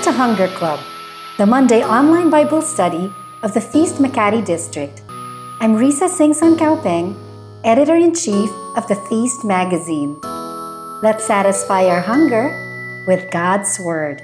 Welcome to Hunger Club, the Monday online Bible study of the Feast Makati District. I'm Rissa Singson Kawpeng, editor in chief of the Feast magazine. Let's satisfy our hunger with God's Word.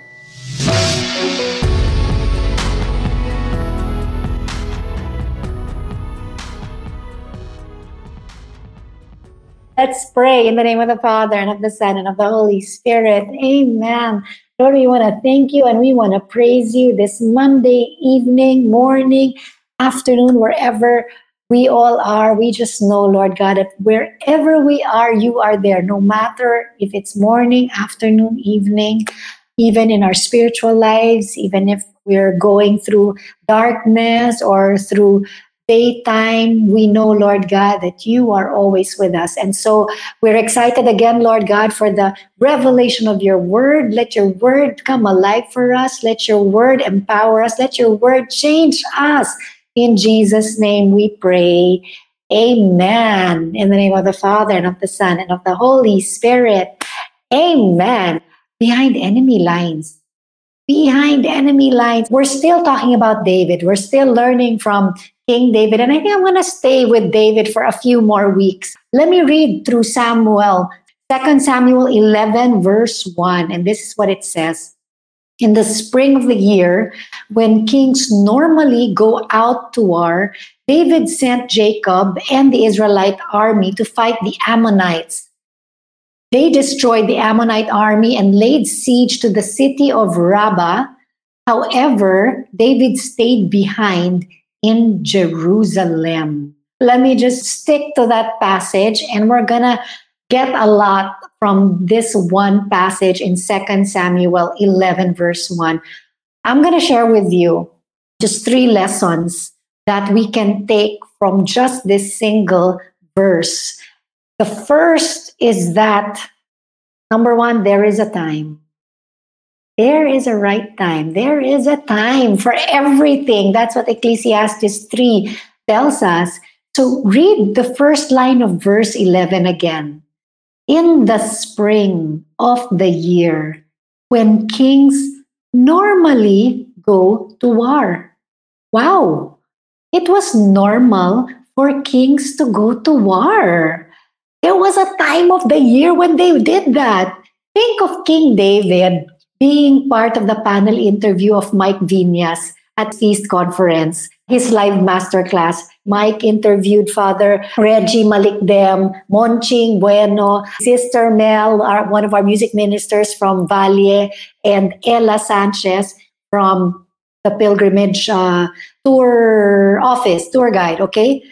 Let's pray in the name of the Father and of the Son and of the Holy Spirit. Amen. Lord, we want to thank you and we want to praise you this Monday evening, morning, afternoon, wherever we all are. We just know, Lord God, that wherever we are, you are there, no matter if it's morning, afternoon, evening, even in our spiritual lives, even if we're going through darkness or through daytime, we know, Lord God, that you are always with us. And so we're excited again, Lord God, for the revelation of your word. Let your word come alive for us. Let your word empower us. Let your word change us. In Jesus' name we pray. Amen. In the name of the Father and of the Son and of the Holy Spirit. Amen. Behind enemy lines. Behind enemy lines. We're still talking about David. We're still learning from King David. And I think I'm going to stay with David for a few more weeks. Let me read through Samuel, 2 Samuel 11, verse 1. And this is what it says. In the spring of the year, when kings normally go out to war, David sent Joab and the Israelite army to fight the Ammonites. They destroyed the Ammonite army and laid siege to the city of Rabbah. However, David stayed behind in Jerusalem. Let me just stick to that passage, and we're gonna get a lot from this one passage in 2 Samuel 11, verse 1. I'm gonna share with you just three lessons that we can take from just this single verse. The first is that number one, there is a time. There is a right time. There is a time for everything. That's what Ecclesiastes 3 tells us. So read the first line of verse 11 again. In the spring of the year, when kings normally go to war. Wow, it was normal for kings to go to war. There was a time of the year when they did that. Think of King David being part of the panel interview of Mike Viñas at Feast Conference, his live masterclass. Mike interviewed Father Reggie Malicdem, Monching Bueno, Sister Mel, our, one of our music ministers from Valle, and Ella Sanchez from the pilgrimage uh, tour office, tour guide, okay?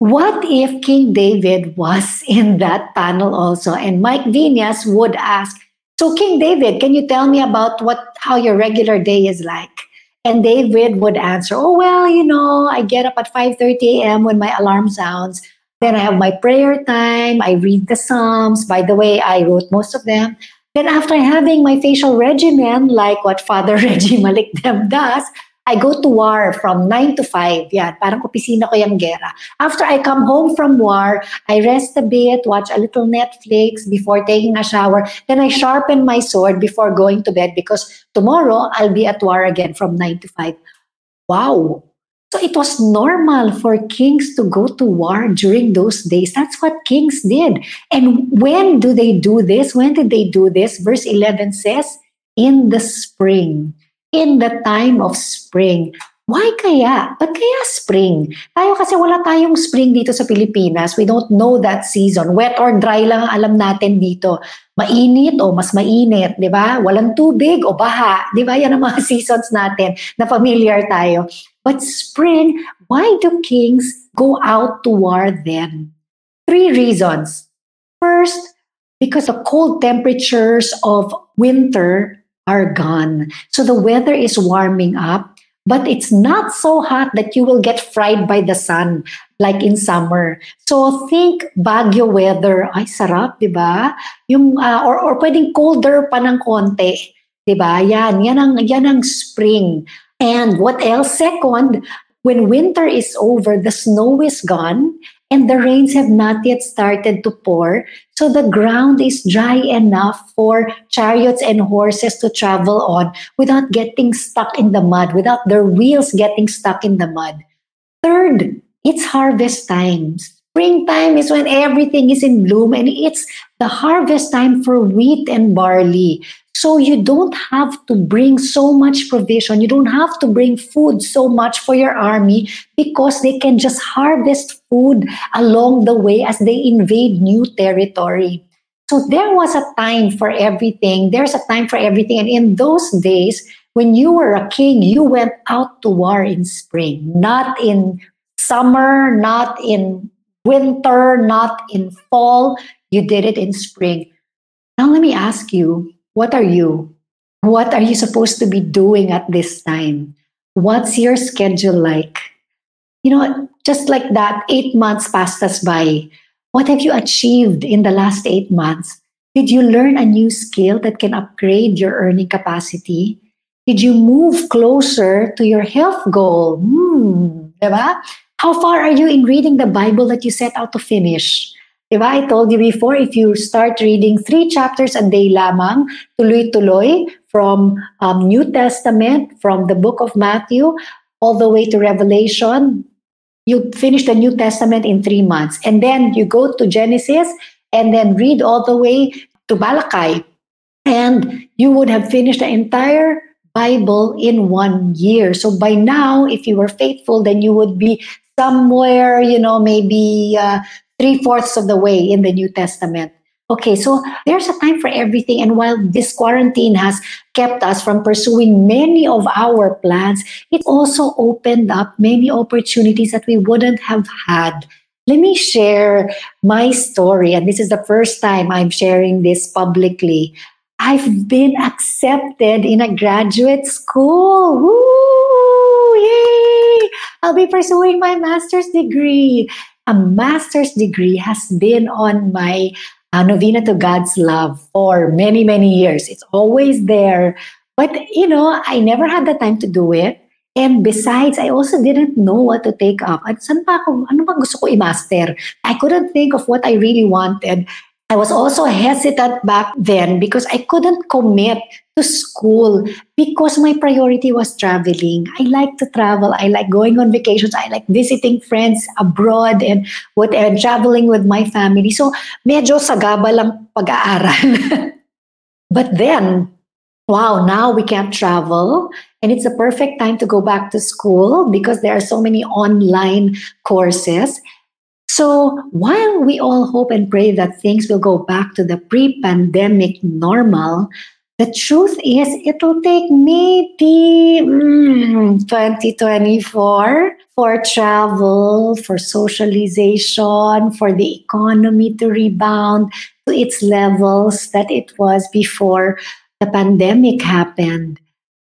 What if King David was in that panel also? And Mike Viñas would ask, so King David, can you tell me about what how your regular day is like? And David would answer, "Oh well, you know, I get up at 5:30 a.m. when my alarm sounds. Then I have my prayer time. I read the Psalms. By the way, I wrote most of them. Then after having my facial regimen, like what Father Reggie Malicdem does, I go to war from 9 to 5. Yan, parang opisina ko yung gera. After I come home from war, I rest a bit, watch a little Netflix before taking a shower. Then I sharpen my sword before going to bed because tomorrow I'll be at war again from 9 to 5. Wow. So it was normal for kings to go to war during those days. That's what kings did. And when do they do this? When did they do this? Verse 11 says, in the spring in the time of spring. Why kaya? Ba't kaya spring? Tayo kasi wala tayong spring dito sa Pilipinas. We don't know that season. Wet or dry lang ang alam natin dito. Mainit o mas mainit, di ba? Walang tubig o baha. Di ba? Yan ang mga seasons natin na familiar tayo. But spring, why do kings go out to war then? Three reasons. First, because the cold temperatures of winter are gone. So the weather is warming up, but it's not so hot that you will get fried by the sun like in summer. So think Baguio weather. Ay, sarap, di ba? Yung, uh, or, or pwedeng colder pa ng konti. Di ba? Yan, yan ang, yan ang spring. And what else? Second, when winter is over, the snow is gone and the rains have not yet started to pour. So the ground is dry enough for chariots and horses to travel on without getting stuck in the mud, without their wheels getting stuck in the mud. Third, it's harvest time. Springtime is when everything is in bloom and it's the harvest time for wheat and barley. So you don't have to bring so much provision. You don't have to bring food so much for your army because they can just harvest food along the way as they invade new territory. So there was a time for everything. There's a time for everything. And in those days, when you were a king, you went out to war in spring, not in summer, not in winter, not in fall. You did it in spring. Now, let me ask you what are you? What are you supposed to be doing at this time? What's your schedule like? You know, just like that, eight months passed us by. What have you achieved in the last eight months? Did you learn a new skill that can upgrade your earning capacity? Did you move closer to your health goal? Hmm, diba? How far are you in reading the Bible that you set out to finish? Diba? I told you before, if you start reading three chapters a day lamang, tuloy-tuloy, from um, New Testament, from the book of Matthew, all the way to Revelation, you finish the New Testament in three months. And then you go to Genesis and then read all the way to Malachi. And you would have finished the entire Bible in one year. So by now, if you were faithful, then you would be somewhere, you know, maybe uh, three fourths of the way in the New Testament. Okay, so there's a time for everything. And while this quarantine has kept us from pursuing many of our plans, it also opened up many opportunities that we wouldn't have had. Let me share my story. And this is the first time I'm sharing this publicly. I've been accepted in a graduate school. Woo! Yay! I'll be pursuing my master's degree. A master's degree has been on my uh, novena to God's love for many, many years. It's always there. But, you know, I never had the time to do it. And besides, I also didn't know what to take up. At saan pa ako, ano gusto ko i-master? I couldn't think of what I really wanted. I was also hesitant back then because I couldn't commit to school because my priority was traveling. I like to travel. I like going on vacations. I like visiting friends abroad and what and traveling with my family. So medyo sagaba lang pag-aaral. but then, wow, now we can't travel and it's a perfect time to go back to school because there are so many online courses. So while we all hope and pray that things will go back to the pre pandemic normal, the truth is it'll take maybe mm, 2024 for travel, for socialization, for the economy to rebound to its levels that it was before the pandemic happened.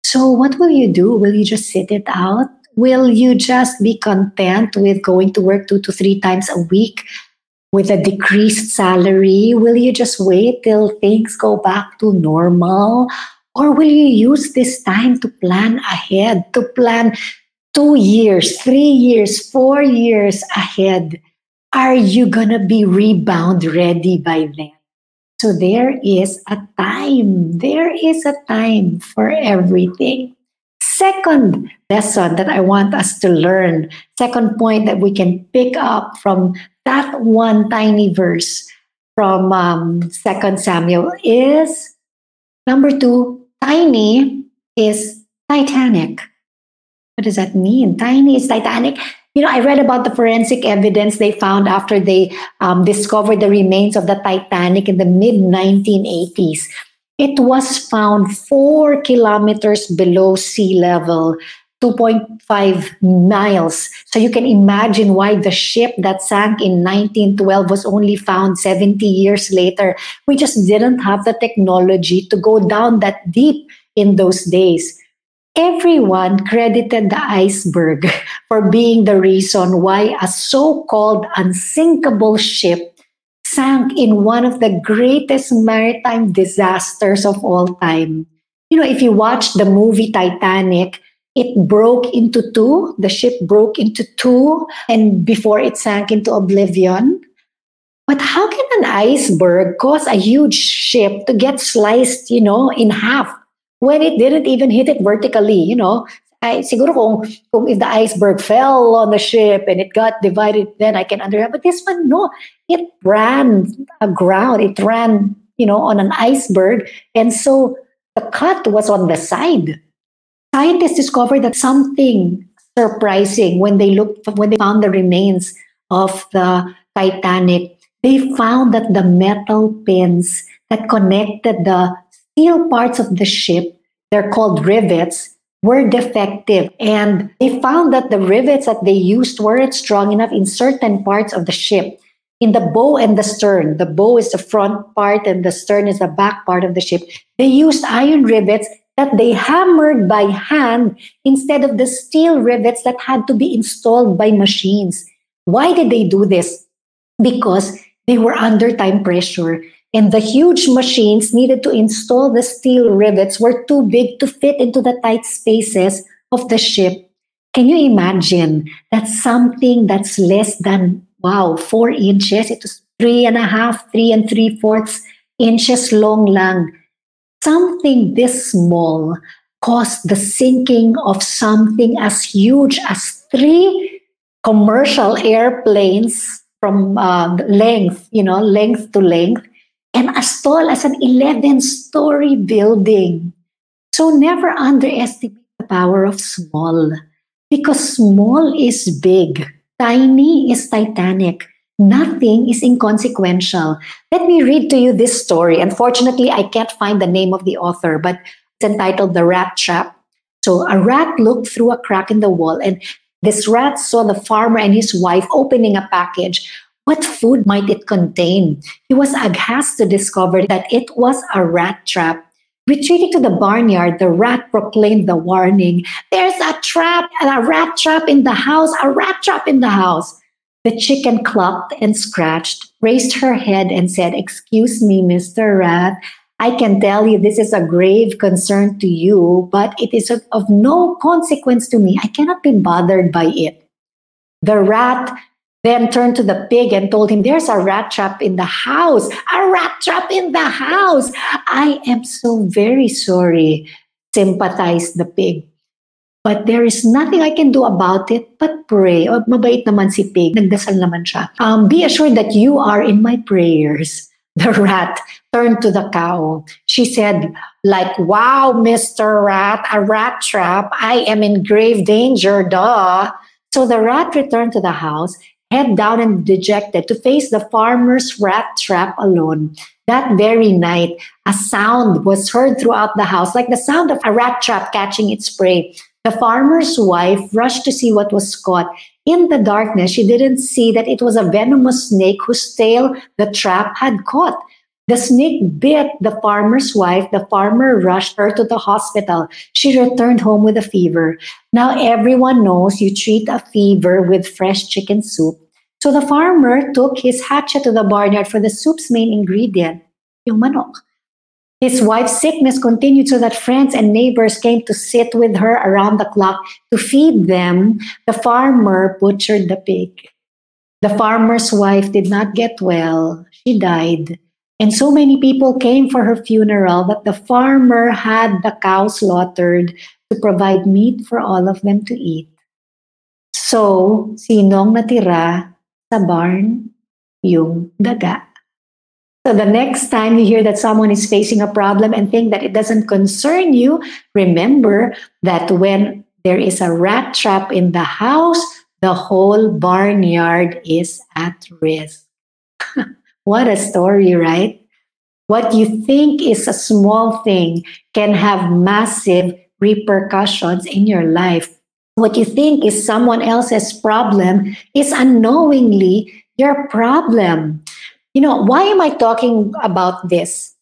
So, what will you do? Will you just sit it out? Will you just be content with going to work two to three times a week with a decreased salary? Will you just wait till things go back to normal? Or will you use this time to plan ahead, to plan two years, three years, four years ahead? Are you going to be rebound ready by then? So there is a time, there is a time for everything second lesson that I want us to learn, second point that we can pick up from that one tiny verse from um, Second Samuel is number two, tiny is Titanic. What does that mean? Tiny is Titanic. You know, I read about the forensic evidence they found after they um, discovered the remains of the Titanic in the mid 1980s. It was found four kilometers below sea level, 2.5 miles. So you can imagine why the ship that sank in 1912 was only found 70 years later. We just didn't have the technology to go down that deep in those days. Everyone credited the iceberg for being the reason why a so called unsinkable ship sank in one of the greatest maritime disasters of all time. You know, if you watch the movie Titanic, it broke into two. The ship broke into two, and before it sank into oblivion. But how can an iceberg cause a huge ship to get sliced, you know, in half when it didn't even hit it vertically, you know? I, siguro kung, kung if the iceberg fell on the ship and it got divided, then I can understand. But this one, no, it ran aground. It ran, you know, on an iceberg. And so the cut was on the side. Scientists discovered that something surprising when they looked, when they found the remains of the Titanic. They found that the metal pins that connected the steel parts of the ship, they're called rivets, were defective. And they found that the rivets that they used weren't strong enough in certain parts of the ship. In the bow and the stern, the bow is the front part and the stern is the back part of the ship. They used iron rivets that they hammered by hand instead of the steel rivets that had to be installed by machines. Why did they do this? Because they were under time pressure and the huge machines needed to install the steel rivets were too big to fit into the tight spaces of the ship. Can you imagine that something that's less than, wow, four inches, it was three and a half, three and three fourths inches long lang. Something this small caused the sinking of something as huge as three commercial airplanes from uh, length, you know, length to length and as tall as an 11 story building. So never underestimate the power of small because small is big, tiny is titanic. Nothing is inconsequential. Let me read to you this story. Unfortunately, I can't find the name of the author, but it's entitled The Rat Trap. So, a rat looked through a crack in the wall, and this rat saw the farmer and his wife opening a package what food might it contain? He was aghast to discover that it was a rat trap. Retreating to the barnyard, the rat proclaimed the warning There's a trap, a rat trap in the house, a rat trap in the house. The chicken clucked and scratched, raised her head, and said, Excuse me, Mr. Rat. I can tell you this is a grave concern to you, but it is of no consequence to me. I cannot be bothered by it. The rat then turned to the pig and told him, There's a rat trap in the house, a rat trap in the house. I am so very sorry, sympathized the pig. But there is nothing I can do about it but pray. O, oh, mabait naman si pig. Nagdasal naman siya. Um, be assured that you are in my prayers. The rat turned to the cow. She said, like, wow, Mr. Rat, a rat trap. I am in grave danger, duh. So the rat returned to the house head down and dejected, to face the farmer's rat trap alone. That very night, a sound was heard throughout the house, like the sound of a rat trap catching its prey. The farmer's wife rushed to see what was caught. In the darkness, she didn't see that it was a venomous snake whose tail the trap had caught. The snake bit the farmer's wife. The farmer rushed her to the hospital. She returned home with a fever. Now everyone knows you treat a fever with fresh chicken soup. So the farmer took his hatchet to the barnyard for the soup's main ingredient, yung manok. His wife's sickness continued so that friends and neighbors came to sit with her around the clock to feed them. The farmer butchered the pig. The farmer's wife did not get well. She died. And so many people came for her funeral that the farmer had the cow slaughtered to provide meat for all of them to eat. So, sinong natira sa barn yung daga. So the next time you hear that someone is facing a problem and think that it doesn't concern you, remember that when there is a rat trap in the house, the whole barnyard is at risk. what a story, right? What you think is a small thing can have massive repercussions in your life what you think is someone else's problem is unknowingly your problem. You know, why am I talking about this?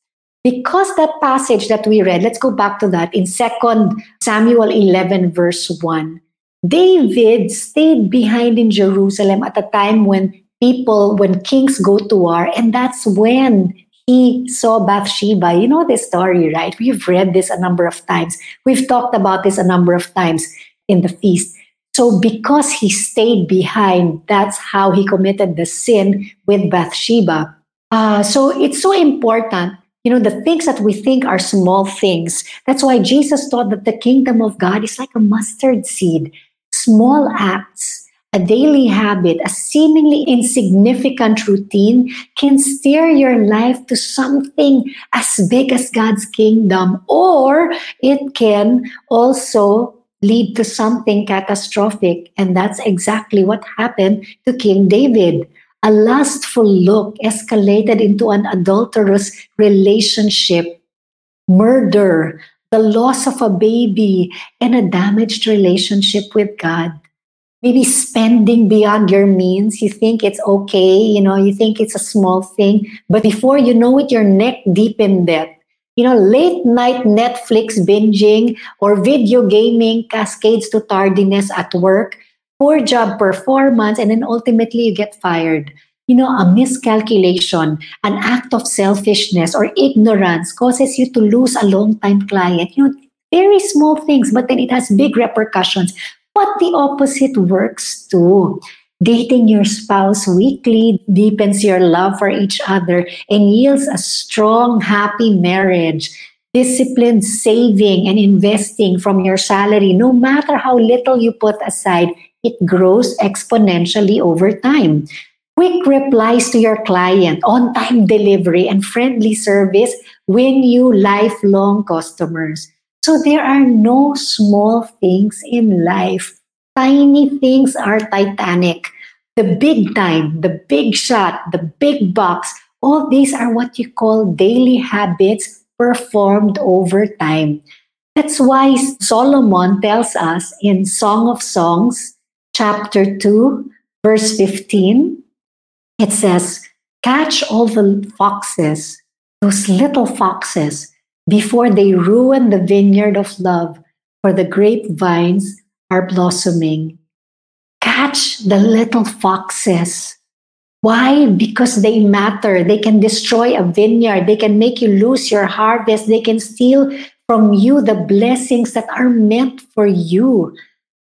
Because that passage that we read, let's go back to that in 2 Samuel 11, verse 1. David stayed behind in Jerusalem at a time when people, when kings go to war, and that's when he saw Bathsheba. You know this story, right? We've read this a number of times. We've talked about this a number of times in the feast. So, because he stayed behind, that's how he committed the sin with Bathsheba. Uh, so, it's so important. You know, the things that we think are small things. That's why Jesus taught that the kingdom of God is like a mustard seed. Small acts a daily habit, a seemingly insignificant routine can steer your life to something as big as God's kingdom, or it can also lead to something catastrophic. And that's exactly what happened to King David. A lustful look escalated into an adulterous relationship, murder, the loss of a baby, and a damaged relationship with God maybe spending beyond your means. You think it's okay, you know, you think it's a small thing, but before you know it, you're neck deep in debt. You know, late night Netflix binging or video gaming cascades to tardiness at work, poor job performance, and then ultimately you get fired. You know, a miscalculation, an act of selfishness or ignorance causes you to lose a long time client. You know, very small things, but then it has big repercussions but the opposite works too. Dating your spouse weekly deepens your love for each other and yields a strong, happy marriage. Disciplined saving and investing from your salary, no matter how little you put aside, it grows exponentially over time. Quick replies to your client, on time delivery, and friendly service win you lifelong customers. So there are no small things in life. Tiny things are titanic. The big time, the big shot, the big box, all these are what you call daily habits performed over time. That's why Solomon tells us in Song of Songs, chapter 2, verse 15, it says, Catch all the foxes, those little foxes, before they ruin the vineyard of love, for the grapevines are blossoming. Catch the little foxes. Why? Because they matter. They can destroy a vineyard. They can make you lose your harvest. They can steal from you the blessings that are meant for you.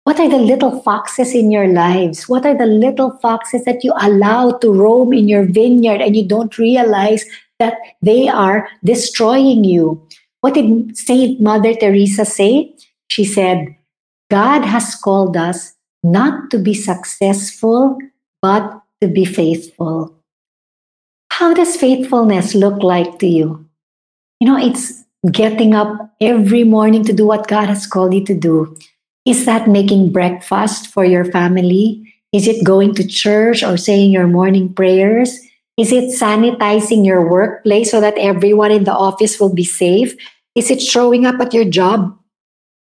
What are the little foxes in your lives? What are the little foxes that you allow to roam in your vineyard and you don't realize that they are destroying you? What did Saint Mother Teresa say? She said, God has called us not to be successful, but to be faithful. How does faithfulness look like to you? You know, it's getting up every morning to do what God has called you to do. Is that making breakfast for your family? Is it going to church or saying your morning prayers? Is it sanitizing your workplace so that everyone in the office will be safe? Is it showing up at your job?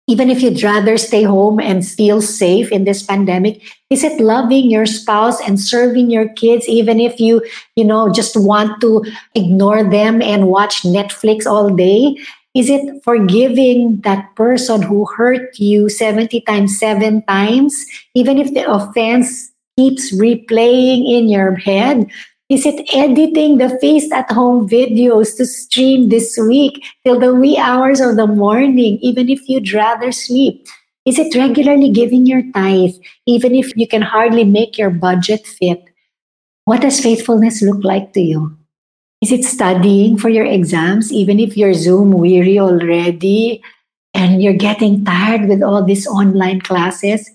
Even if you'd rather stay home and feel safe in this pandemic, is it loving your spouse and serving your kids, even if you, you know, just want to ignore them and watch Netflix all day? Is it forgiving that person who hurt you 70 times, seven times, even if the offense keeps replaying in your head? Is it editing the Feast at Home videos to stream this week till the wee hours of the morning, even if you'd rather sleep? Is it regularly giving your tithe, even if you can hardly make your budget fit? What does faithfulness look like to you? Is it studying for your exams, even if you're Zoom weary already and you're getting tired with all these online classes?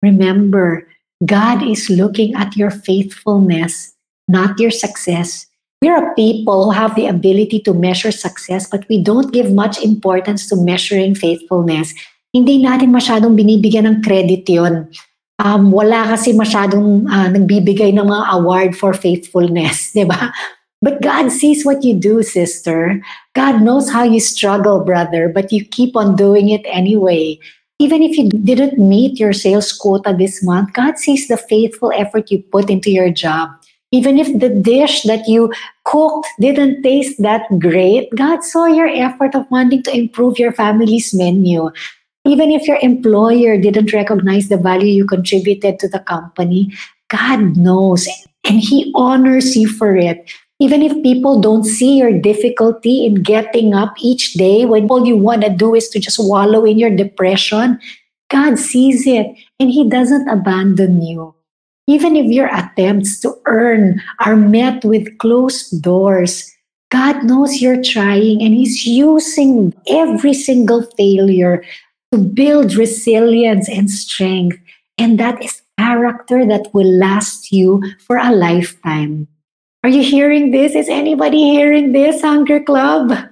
Remember, God is looking at your faithfulness not your success. We're a people who have the ability to measure success, but we don't give much importance to measuring faithfulness. Hindi natin masyadong binibigyan ng credit yon. Um, wala kasi masyadong uh, nagbibigay ng mga award for faithfulness, di ba? But God sees what you do, sister. God knows how you struggle, brother, but you keep on doing it anyway. Even if you didn't meet your sales quota this month, God sees the faithful effort you put into your job. Even if the dish that you cooked didn't taste that great, God saw your effort of wanting to improve your family's menu. Even if your employer didn't recognize the value you contributed to the company, God knows and He honors you for it. Even if people don't see your difficulty in getting up each day, when all you want to do is to just wallow in your depression, God sees it and He doesn't abandon you. Even if your attempts to earn are met with closed doors, God knows you're trying and He's using every single failure to build resilience and strength. And that is character that will last you for a lifetime. Are you hearing this? Is anybody hearing this, Hunger Club?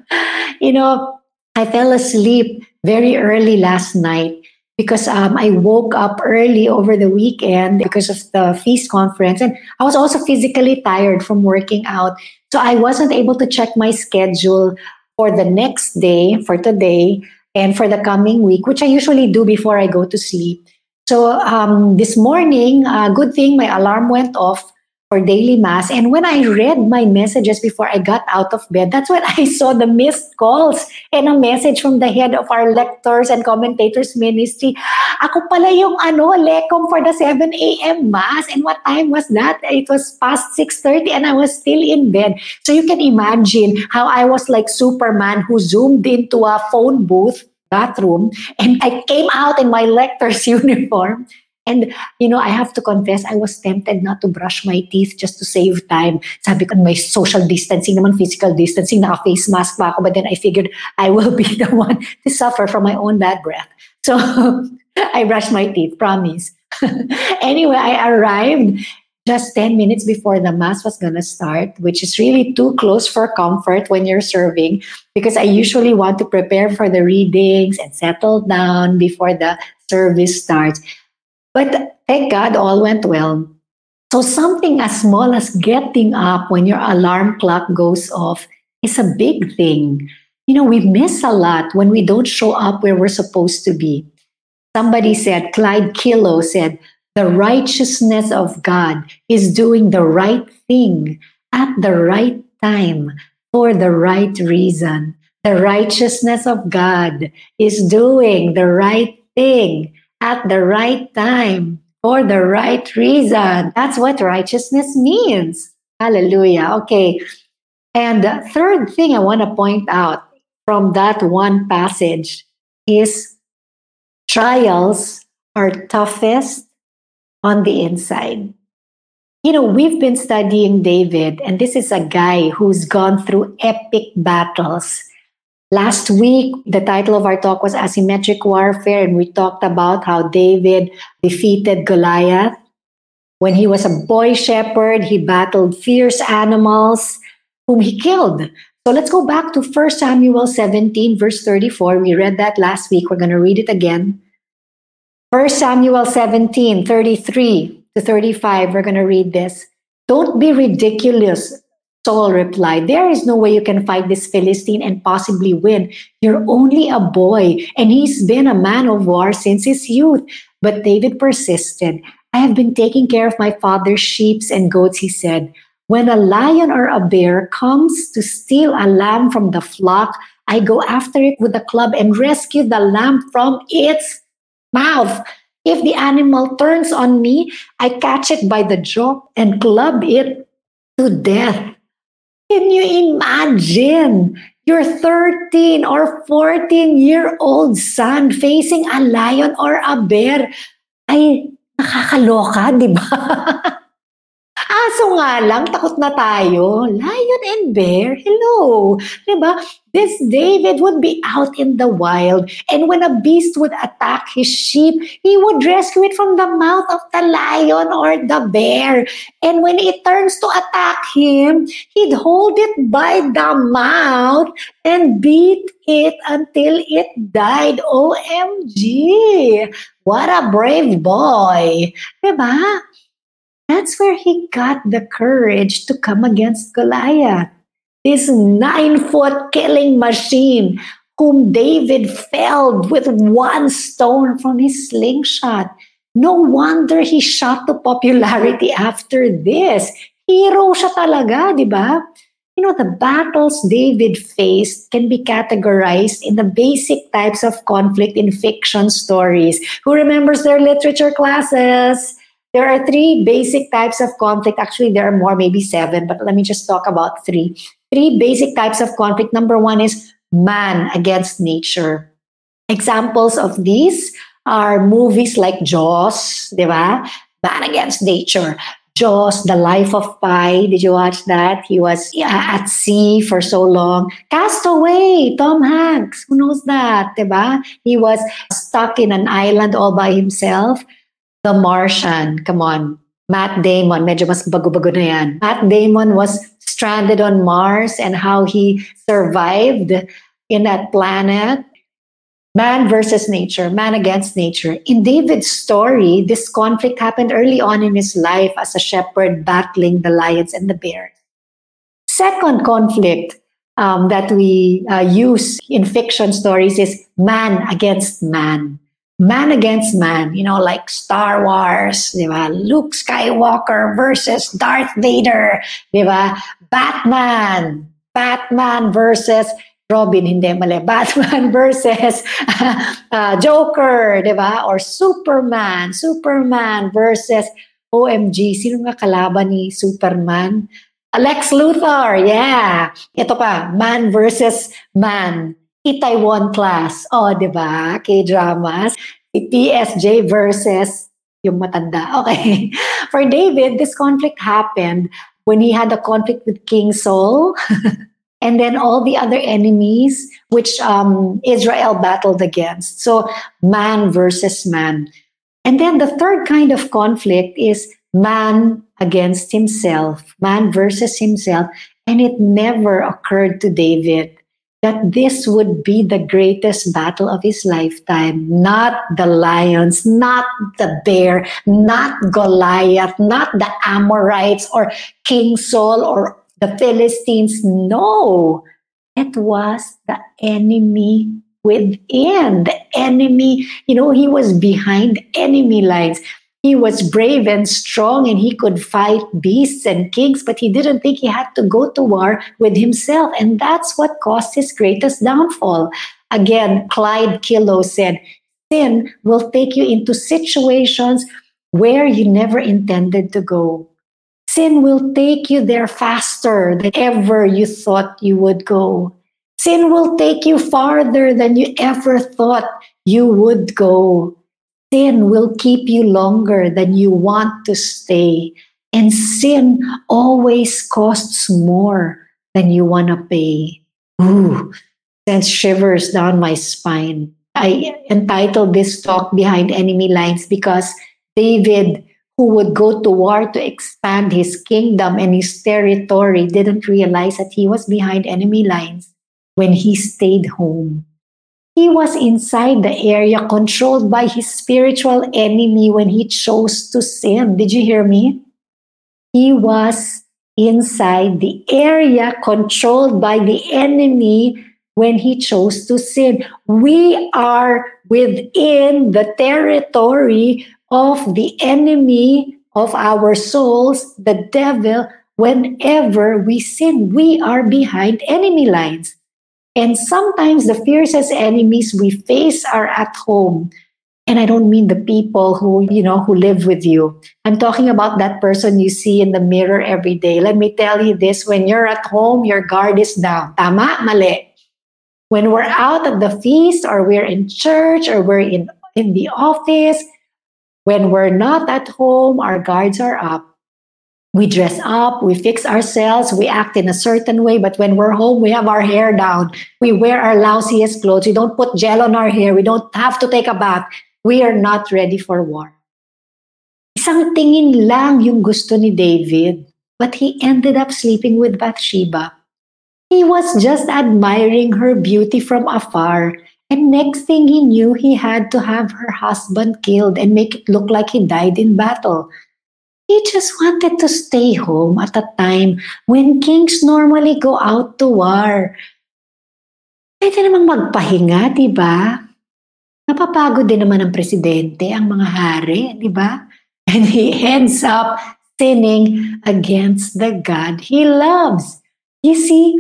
You know, I fell asleep very early last night because um, I woke up early over the weekend because of the feast conference. And I was also physically tired from working out. So I wasn't able to check my schedule for the next day, for today, and for the coming week, which I usually do before I go to sleep. So um, this morning, uh, good thing my alarm went off for daily mass. And when I read my messages before I got out of bed, that's when I saw the missed calls and a message from the head of our lectors and commentators ministry. Ako pala yung ano, lecom for the 7 a.m. mass. And what time was that? It was past 6.30 and I was still in bed. So you can imagine how I was like Superman who zoomed into a phone booth bathroom and I came out in my lector's uniform And, you know, I have to confess, I was tempted not to brush my teeth just to save time. Sabi ko, may social distancing naman, physical distancing, naka-face mask pa ako. But then I figured I will be the one to suffer from my own bad breath. So I brushed my teeth, promise. anyway, I arrived just 10 minutes before the mass was going to start, which is really too close for comfort when you're serving because I usually want to prepare for the readings and settle down before the service starts. But thank God, all went well. So, something as small as getting up when your alarm clock goes off is a big thing. You know, we miss a lot when we don't show up where we're supposed to be. Somebody said, Clyde Kilough said, the righteousness of God is doing the right thing at the right time for the right reason. The righteousness of God is doing the right thing at the right time for the right reason. That's what righteousness means. Hallelujah. Okay. And the third thing I want to point out from that one passage is trials are toughest on the inside. You know, we've been studying David, and this is a guy who's gone through epic battles Last week, the title of our talk was Asymmetric Warfare, and we talked about how David defeated Goliath. When he was a boy shepherd, he battled fierce animals whom he killed. So let's go back to 1 Samuel 17, verse 34. We read that last week. We're going to read it again. 1 Samuel 17, 33 to 35. We're going to read this. Don't be ridiculous Saul replied, There is no way you can fight this Philistine and possibly win. You're only a boy, and he's been a man of war since his youth. But David persisted. I have been taking care of my father's sheep and goats, he said. When a lion or a bear comes to steal a lamb from the flock, I go after it with a club and rescue the lamb from its mouth. If the animal turns on me, I catch it by the jaw and club it to death. Can you imagine your 13 or 14 year old son facing a lion or a bear? Ay, nakakaloka, di ba? Aso nga lang, takot na tayo. Lion and bear, hello. Diba? This David would be out in the wild, and when a beast would attack his sheep, he would rescue it from the mouth of the lion or the bear. And when it turns to attack him, he'd hold it by the mouth and beat it until it died. OMG! What a brave boy! Diba? That's where he got the courage to come against Goliath, this nine foot killing machine whom David felled with one stone from his slingshot. No wonder he shot to popularity after this. Hero siya talaga, di ba? You know, the battles David faced can be categorized in the basic types of conflict in fiction stories. Who remembers their literature classes? There are three basic types of conflict. Actually, there are more, maybe seven, but let me just talk about three. Three basic types of conflict. Number one is man against nature. Examples of these are movies like Jaws, di ba? Man against nature. Jaws, The Life of Pi. Did you watch that? He was at sea for so long. Castaway, Tom Hanks. Who knows that? Diba? He was stuck in an island all by himself. The Martian. Come on. Matt Damon. Medyo mas bago-bago na yan. Matt Damon was stranded on Mars and how he survived in that planet man versus nature, man against nature. In David's story, this conflict happened early on in his life as a shepherd battling the lions and the bears. Second conflict um, that we uh, use in fiction stories is man against man. Man against man, you know, like Star Wars, diba? Luke Skywalker versus Darth Vader, diba? Batman, Batman versus Robin, hindi mali. Batman versus uh, Joker, di ba? Or Superman. Superman versus OMG. Sino nga kalaban ni Superman? Lex Luthor, yeah. Ito pa, man versus man. Itaewon class. oh, di ba? K-dramas. PSJ versus yung matanda. Okay. For David, this conflict happened when he had a conflict with King Saul. and then all the other enemies which um, Israel battled against. So, man versus man. And then the third kind of conflict is man against himself, man versus himself. And it never occurred to David that this would be the greatest battle of his lifetime. Not the lions, not the bear, not Goliath, not the Amorites or King Saul or the Philistines. No, it was the enemy within. The enemy, you know, he was behind enemy lines. He was brave and strong and he could fight beasts and kings, but he didn't think he had to go to war with himself. And that's what caused his greatest downfall. Again, Clyde Kilough said, Sin will take you into situations where you never intended to go. Sin will take you there faster than ever you thought you would go. Sin will take you farther than you ever thought you would go. Sin will keep you longer than you want to stay. And sin always costs more than you want to pay. Ooh, sends shivers down my spine. I entitled this talk Behind Enemy Lines because David who would go to war to expand his kingdom and his territory didn't realize that he was behind enemy lines when he stayed home. He was inside the area controlled by his spiritual enemy when he chose to sin. Did you hear me? He was inside the area controlled by the enemy when he chose to sin. We are within the territory of the enemy of our souls, the devil, whenever we sin. We are behind enemy lines. And sometimes the fiercest enemies we face are at home. And I don't mean the people who, you know, who live with you. I'm talking about that person you see in the mirror every day. Let me tell you this, when you're at home, your guard is down. Tama, mali. When we're out at the feast or we're in church or we're in, in the office, when we're not at home, our guards are up. We dress up, we fix ourselves, we act in a certain way, but when we're home, we have our hair down. We wear our lousiest clothes. We don't put gel on our hair. We don't have to take a bath. We are not ready for war. Isang tingin lang yung gusto ni David, but he ended up sleeping with Bathsheba. He was just admiring her beauty from afar and next thing he knew, he had to have her husband killed and make it look like he died in battle. He just wanted to stay home at a time when kings normally go out to war. Pwede namang magpahinga, di ba? Napapagod din naman ang presidente, ang mga hari, di ba? And he ends up sinning against the God he loves. You see,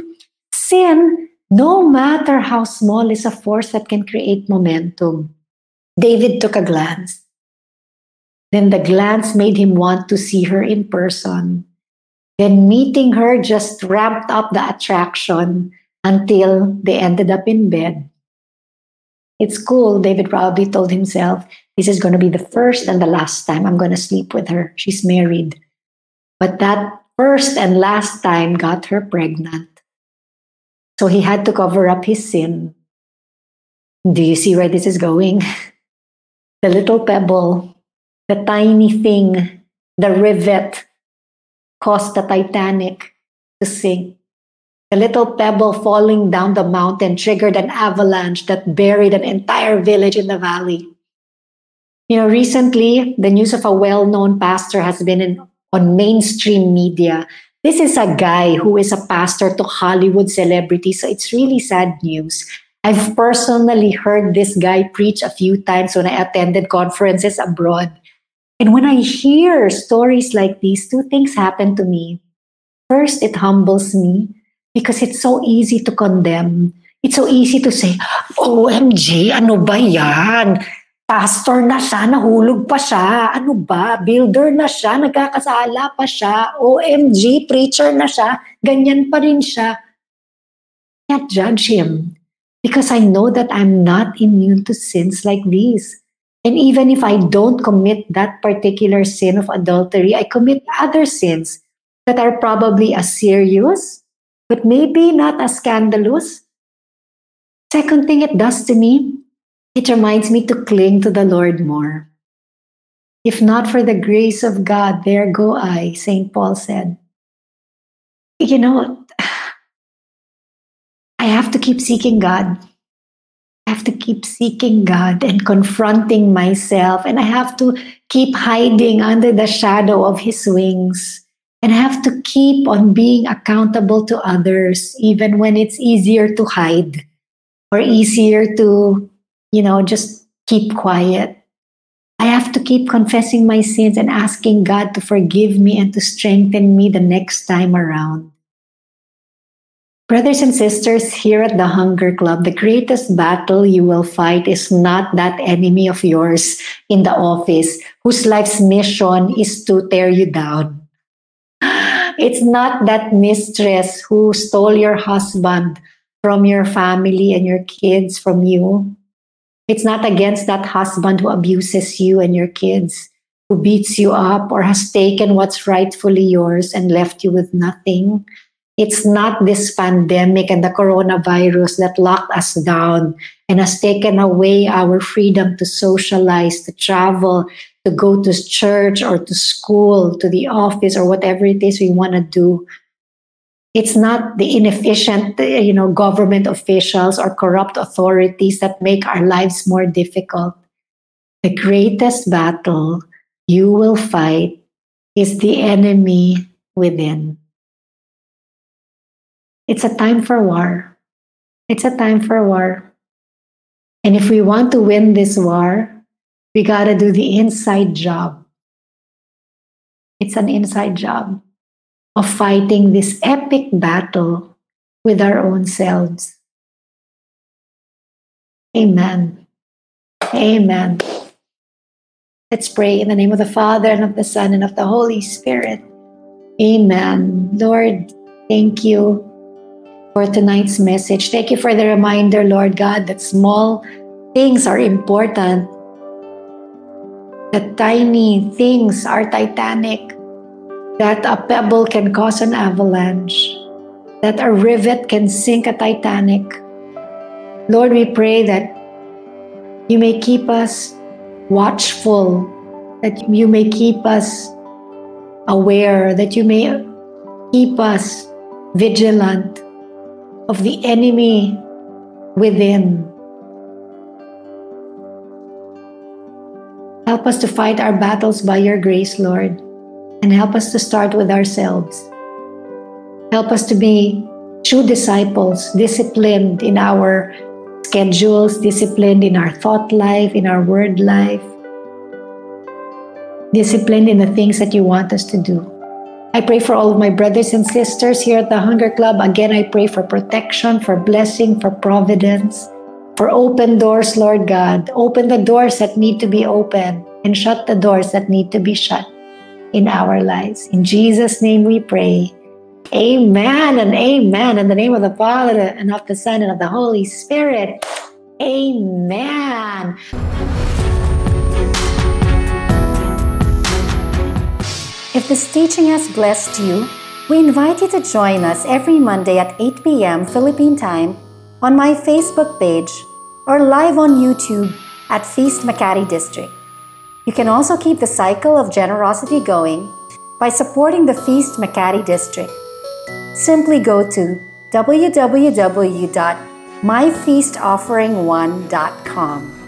sin no matter how small is a force that can create momentum. David took a glance. Then the glance made him want to see her in person. Then meeting her just ramped up the attraction until they ended up in bed. It's cool, David probably told himself. This is going to be the first and the last time I'm going to sleep with her. She's married. But that first and last time got her pregnant. So he had to cover up his sin. Do you see where this is going? the little pebble, the tiny thing, the rivet caused the Titanic to sink. The little pebble falling down the mountain triggered an avalanche that buried an entire village in the valley. You know, recently, the news of a well known pastor has been in, on mainstream media. This is a guy who is a pastor to Hollywood celebrities, so it's really sad news. I've personally heard this guy preach a few times when I attended conferences abroad. And when I hear stories like these, two things happen to me. First, it humbles me because it's so easy to condemn. It's so easy to say, OMG, ano ba yan? Pastor na siya, nahulog pa siya. Ano ba? Builder na siya, nagkakasala pa siya. OMG, preacher na siya. Ganyan pa rin siya. Can't judge him because I know that I'm not immune to sins like these. And even if I don't commit that particular sin of adultery, I commit other sins that are probably as serious but maybe not as scandalous. Second thing it does to me, it reminds me to cling to the Lord more. If not for the grace of God, there go I, St. Paul said. You know, I have to keep seeking God. I have to keep seeking God and confronting myself, and I have to keep hiding under the shadow of His wings and have to keep on being accountable to others, even when it's easier to hide or easier to, you know, just keep quiet. I have to keep confessing my sins and asking God to forgive me and to strengthen me the next time around. Brothers and sisters, here at the Hunger Club, the greatest battle you will fight is not that enemy of yours in the office whose life's mission is to tear you down. It's not that mistress who stole your husband from your family and your kids from you. It's not against that husband who abuses you and your kids, who beats you up or has taken what's rightfully yours and left you with nothing. It's not this pandemic and the coronavirus that locked us down and has taken away our freedom to socialize, to travel, to go to church or to school, to the office, or whatever it is we want to do. It's not the inefficient, you know, government officials or corrupt authorities that make our lives more difficult. The greatest battle you will fight is the enemy within. It's a time for war. It's a time for war. And if we want to win this war, we got to do the inside job. It's an inside job of fighting this epic battle with our own selves. Amen. Amen. Let's pray in the name of the Father and of the Son and of the Holy Spirit. Amen. Lord, thank you for tonight's message. Thank you for the reminder, Lord God, that small things are important that tiny things are titanic, that a pebble can cause an avalanche, that a rivet can sink a Titanic. Lord, we pray that you may keep us watchful, that you may keep us aware, that you may keep us vigilant of the enemy within. Help us to fight our battles by your grace, Lord, and help us to start with ourselves. Help us to be true disciples, disciplined in our schedules, disciplined in our thought life, in our word life, disciplined in the things that you want us to do. I pray for all of my brothers and sisters here at the Hunger Club. Again, I pray for protection, for blessing, for providence for open doors, Lord God. Open the doors that need to be open. and shut the doors that need to be shut in our lives. In Jesus' name we pray. Amen and amen. In the name of the Father and of the Son and of the Holy Spirit. Amen. If this teaching has blessed you, we invite you to join us every Monday at 8 p.m. Philippine Time on my Facebook page or live on YouTube at Feast Makati District. You can also keep the cycle of generosity going by supporting the Feast Makati District. Simply go to www.myfeastoffering1.com.